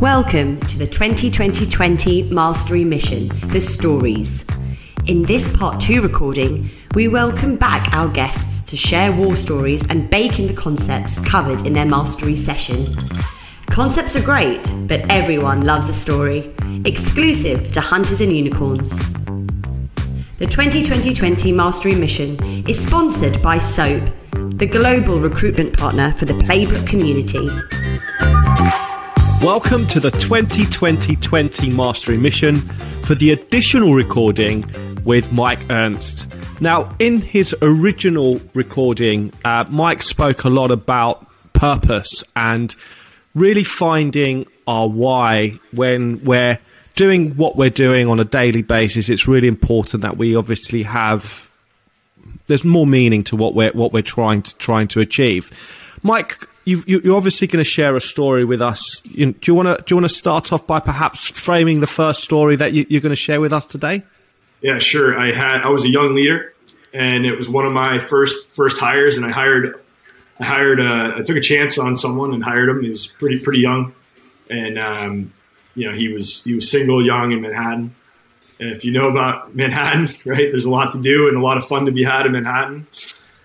Welcome to the 2020 Mastery Mission, The Stories. In this part two recording, we welcome back our guests to share war stories and bake in the concepts covered in their mastery session. Concepts are great, but everyone loves a story. Exclusive to Hunters and Unicorns. The 2020 Mastery Mission is sponsored by SOAP, the global recruitment partner for the Playbook community. Welcome to the 2020 Mastery Mission for the additional recording with Mike Ernst. Now, in his original recording, uh, Mike spoke a lot about purpose and really finding our why when we're doing what we're doing on a daily basis. It's really important that we obviously have there's more meaning to what we're what we're trying to trying to achieve. Mike, you are obviously going to share a story with us. do you want to do you want to start off by perhaps framing the first story that you, you're going to share with us today? Yeah, sure. I had I was a young leader, and it was one of my first first hires, and I hired I hired uh, I took a chance on someone and hired him. He was pretty pretty young, and um, you know he was he was single, young in Manhattan. And if you know about Manhattan, right, there's a lot to do and a lot of fun to be had in Manhattan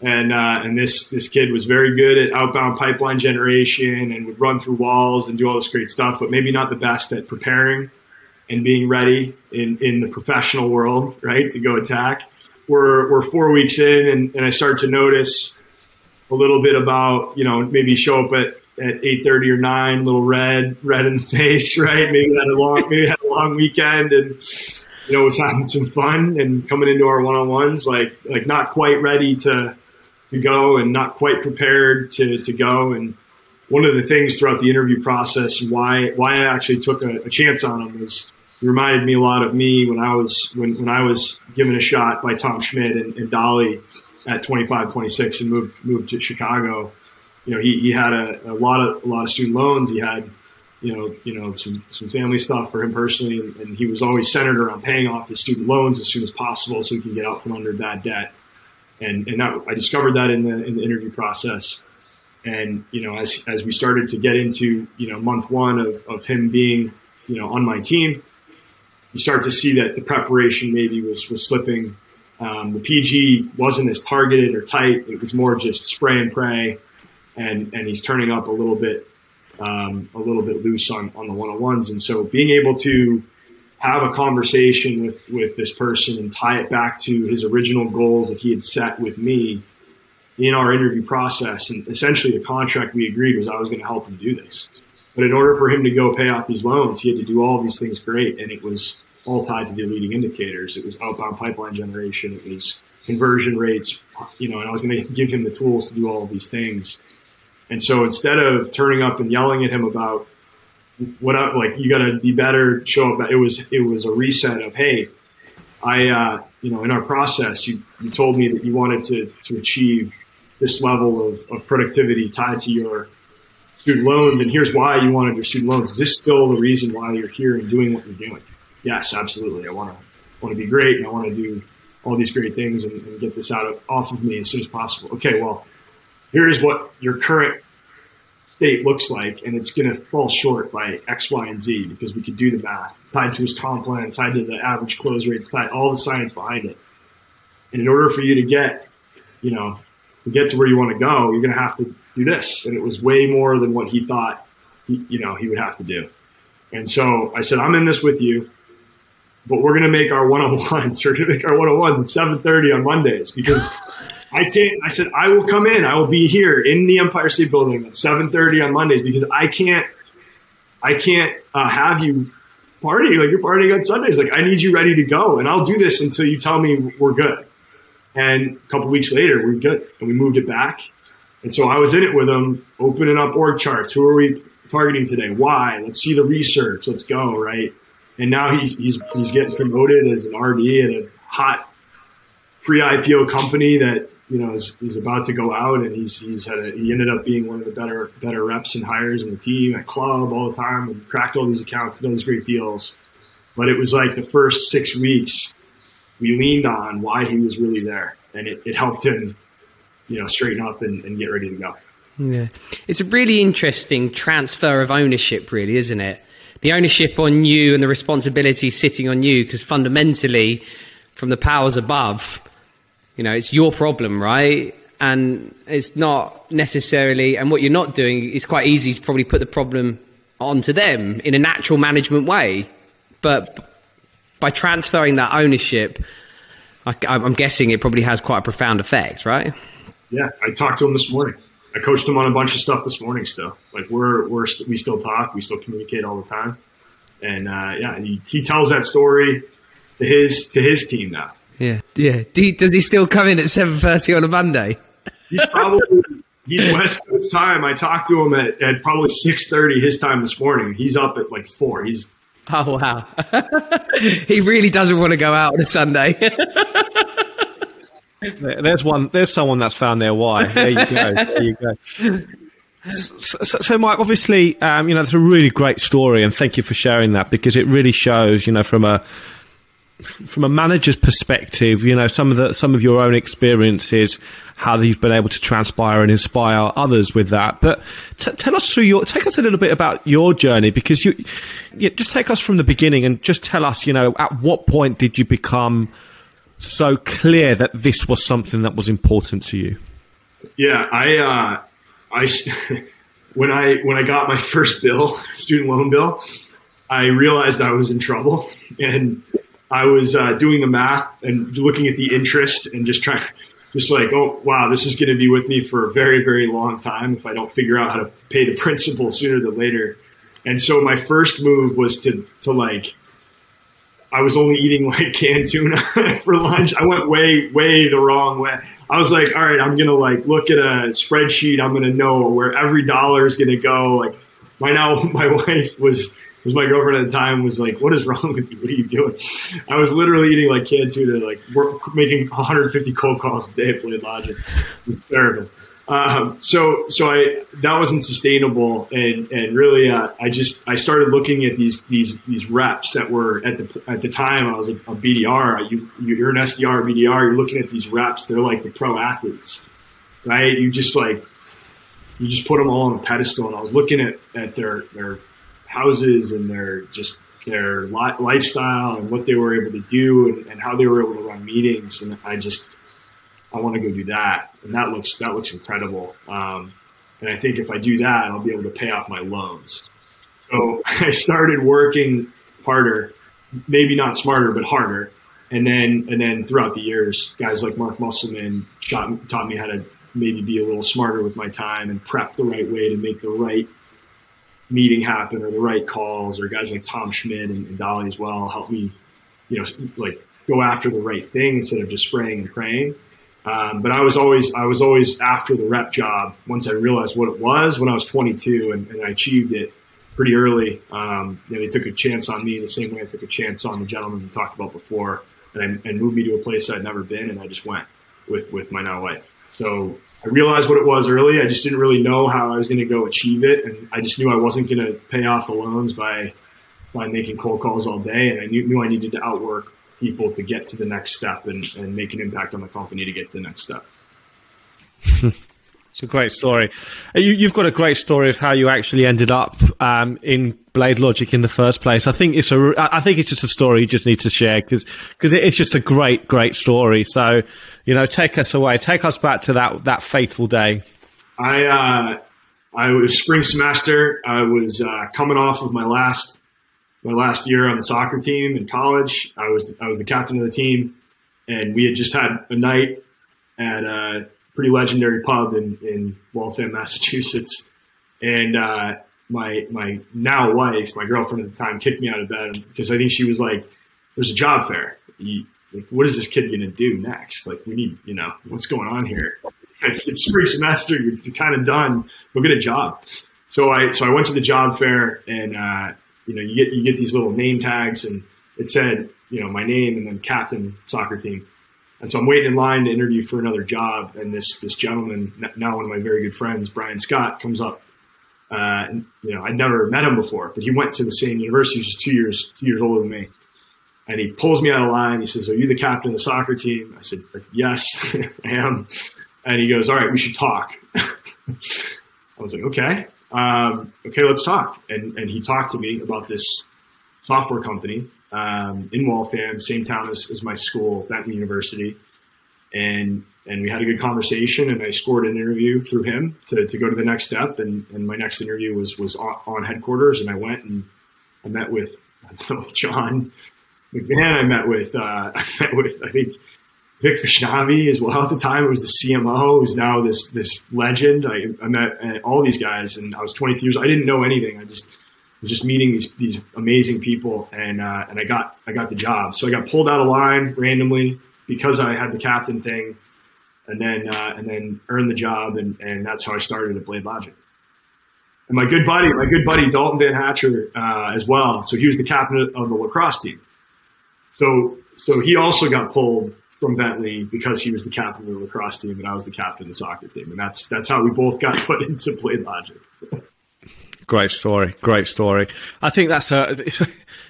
and uh, and this this kid was very good at outbound pipeline generation and would run through walls and do all this great stuff, but maybe not the best at preparing and being ready in in the professional world, right, to go attack. We're we're four weeks in, and, and I start to notice a little bit about you know maybe show up at at eight thirty or nine, little red red in the face, right? Maybe had a long maybe had a long weekend and you know was having some fun and coming into our one on ones like like not quite ready to to go and not quite prepared to, to go. And one of the things throughout the interview process, why why I actually took a, a chance on him was he reminded me a lot of me when I was when, when I was given a shot by Tom Schmidt and, and Dolly at 25, 26 and moved moved to Chicago. You know, he, he had a, a lot of a lot of student loans. He had you know, you know, some, some family stuff for him personally, and, and, he was always centered around paying off his student loans as soon as possible so he could get out from under bad debt and and that, I discovered that in the in the interview process. And you know, as as we started to get into you know month one of of him being you know on my team, you start to see that the preparation maybe was was slipping. Um, the PG wasn't as targeted or tight; it was more just spray and pray, and and he's turning up a little bit um, a little bit loose on on the one on ones. And so being able to have a conversation with with this person and tie it back to his original goals that he had set with me in our interview process. And essentially, the contract we agreed was I was going to help him do this. But in order for him to go pay off these loans, he had to do all these things great, and it was all tied to the leading indicators. It was outbound pipeline generation. It was conversion rates, you know, and I was going to give him the tools to do all of these things. And so instead of turning up and yelling at him about what I, like you got to be better show up it was it was a reset of hey i uh, you know in our process you, you told me that you wanted to to achieve this level of, of productivity tied to your student loans and here's why you wanted your student loans. Is this still the reason why you're here and doing what you're doing? Yes absolutely. I want to want to be great and i want to do all these great things and, and get this out of off of me as soon as possible. Okay well here's what your current state looks like, and it's going to fall short by X, Y, and Z because we could do the math tied to his comp plan, tied to the average close rates, tied all the science behind it. And in order for you to get, you know, to get to where you want to go, you're going to have to do this. And it was way more than what he thought, he, you know, he would have to do. And so I said, I'm in this with you, but we're going to make our one-on-ones. We're going to make our one-on-ones at 7:30 on Mondays because I can't. I said I will come in. I will be here in the Empire State Building at seven thirty on Mondays because I can't. I can't uh, have you party like you're partying on Sundays. Like I need you ready to go, and I'll do this until you tell me we're good. And a couple weeks later, we're good, and we moved it back. And so I was in it with him, opening up org charts. Who are we targeting today? Why? Let's see the research. Let's go right. And now he's he's he's getting promoted as an RD at a hot pre-IPO company that you know, is, is about to go out, and he's he's had a, he ended up being one of the better better reps and hires in the team at club all the time, and cracked all these accounts, these great deals. But it was like the first six weeks we leaned on why he was really there, and it, it helped him, you know, straighten up and, and get ready to go. Yeah. It's a really interesting transfer of ownership, really, isn't it? The ownership on you and the responsibility sitting on you, because fundamentally, from the powers above, you know, it's your problem, right? And it's not necessarily, and what you're not doing is quite easy to probably put the problem onto them in a natural management way. But by transferring that ownership, I, I'm guessing it probably has quite a profound effect, right? Yeah, I talked to him this morning. I coached him on a bunch of stuff this morning. Still, like we're we're st- we still talk, we still communicate all the time, and uh, yeah, he, he tells that story to his to his team now. Yeah, yeah. Do he, does he still come in at seven thirty on a Monday? He's probably he's West Coast time. I talked to him at, at probably six thirty his time this morning. He's up at like four. He's oh wow. he really doesn't want to go out on a Sunday. There's one. There's someone that's found their why. There you go. There you go. So, so, so, Mike, obviously, um, you know, it's a really great story, and thank you for sharing that because it really shows, you know, from a from a manager's perspective, you know, some of the some of your own experiences, how you've been able to transpire and inspire others with that. But t- tell us through your, take us a little bit about your journey because you, you, just take us from the beginning and just tell us, you know, at what point did you become so clear that this was something that was important to you? Yeah, I, uh, I, when I when I got my first bill, student loan bill, I realized I was in trouble, and I was uh, doing the math and looking at the interest and just trying, just like, oh wow, this is going to be with me for a very very long time if I don't figure out how to pay the principal sooner than later. And so my first move was to to like I was only eating like canned tuna for lunch. I went way, way the wrong way. I was like, all right, I'm gonna like look at a spreadsheet. I'm gonna know where every dollar is gonna go. Like, my now my wife was was my girlfriend at the time was like, what is wrong with you? What are you doing? I was literally eating like canned tuna, like work, making 150 cold calls a day at BladeLogic. It was terrible. Um, so so I that wasn't sustainable, and and really uh, I just I started looking at these these these reps that were at the at the time I was a, a BDR. You you're an SDR BDR. You're looking at these reps. They're like the pro athletes, right? You just like you just put them all on a pedestal. And I was looking at at their their houses and their just their li- lifestyle and what they were able to do and, and how they were able to run meetings, and I just I want to go do that, and that looks that looks incredible. Um, and I think if I do that, I'll be able to pay off my loans. So I started working harder, maybe not smarter, but harder. And then and then throughout the years, guys like Mark Musselman taught me how to maybe be a little smarter with my time and prep the right way to make the right meeting happen or the right calls. Or guys like Tom Schmidt and, and Dolly as well help me, you know, like go after the right thing instead of just spraying and praying. Um, but I was always I was always after the rep job. Once I realized what it was when I was 22, and, and I achieved it pretty early. Um, you know, they took a chance on me the same way I took a chance on the gentleman we talked about before, and, and moved me to a place I'd never been, and I just went with with my now wife. So I realized what it was early. I just didn't really know how I was going to go achieve it, and I just knew I wasn't going to pay off the loans by by making cold calls all day, and I knew, knew I needed to outwork people to get to the next step and, and make an impact on the company to get to the next step. it's a great story. Uh, you, have got a great story of how you actually ended up um, in BladeLogic in the first place. I think it's a, I think it's just a story you just need to share because because it's just a great, great story. So, you know, take us away, take us back to that that faithful day. I uh, I was spring semester. I was uh, coming off of my last my last year on the soccer team in college. I was I was the captain of the team, and we had just had a night at a pretty legendary pub in in Waltham, Massachusetts, and uh, my my now wife, my girlfriend at the time, kicked me out of bed because I think she was like, "There's a job fair. You, like, what is this kid going to do next? Like, we need, you know, what's going on here? it's spring semester. You're, you're kind of done. Go get a job." So I so I went to the job fair and uh, you know, you get you get these little name tags, and it said, you know, my name and then captain soccer team. And so I'm waiting in line to interview for another job, and this this gentleman, now one of my very good friends, Brian Scott, comes up. Uh, and, you know, I'd never met him before, but he went to the same university. He's just two years two years older than me. And he pulls me out of line. He says, "Are you the captain of the soccer team?" I said, "Yes, I am." And he goes, "All right, we should talk." I was like, okay, um, okay, let's talk. And, and he talked to me about this software company um, in Waltham, same town as, as my school, Bentley University. And, and we had a good conversation and I scored an interview through him to, to go to the next step. And, and my next interview was, was on, headquarters and I went and I met with, I with John McMahon. I met with, uh, I met with, I think, Vic Vaishnavi as well at the time. It was the CMO, who's now this this legend. I, I met uh, all these guys, and I was 22 years. I didn't know anything. I just was just meeting these these amazing people, and uh, and I got I got the job. So I got pulled out of line randomly because I had the captain thing, and then uh, and then earned the job, and and that's how I started at BladeLogic. And my good buddy, my good buddy Dalton Van Hatcher uh, as well. So he was the captain of the lacrosse team. So so he also got pulled from Bentley because he was the captain of the lacrosse team and I was the captain of the soccer team, and that's that's how we both got put into BladeLogic. Great story, great story. I think that's a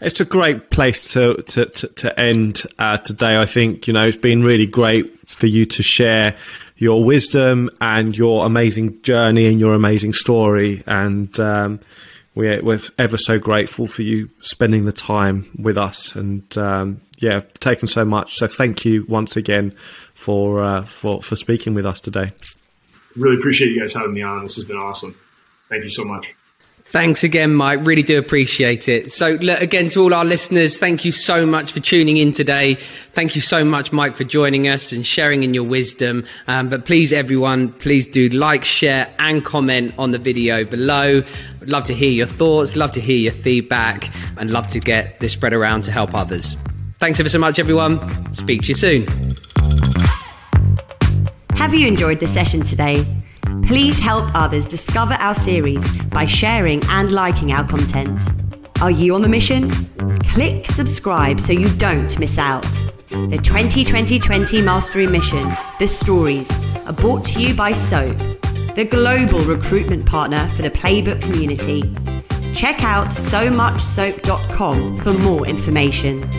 it's a great place to to to, to end uh, today. I think you know it's been really great for you to share your wisdom and your amazing journey and your amazing story and. Um, we're, we're ever so grateful for you spending the time with us and um, yeah, taken so much. So thank you once again for uh, for for speaking with us today. Really appreciate you guys having me on. This has been awesome. Thank you so much. Thanks again, Mike. Really do appreciate it. So, again, to all our listeners, thank you so much for tuning in today. Thank you so much, Mike, for joining us and sharing in your wisdom. Um, but please, everyone, please do like, share, and comment on the video below. I'd love to hear your thoughts, love to hear your feedback, and love to get this spread around to help others. Thanks ever so much, everyone. Speak to you soon. Have you enjoyed the session today? Please help others discover our series by sharing and liking our content. Are you on the mission? Click subscribe so you don't miss out. The 2020 Mastery Mission, The Stories, are brought to you by SOAP, the global recruitment partner for the Playbook community. Check out so muchsoap.com for more information.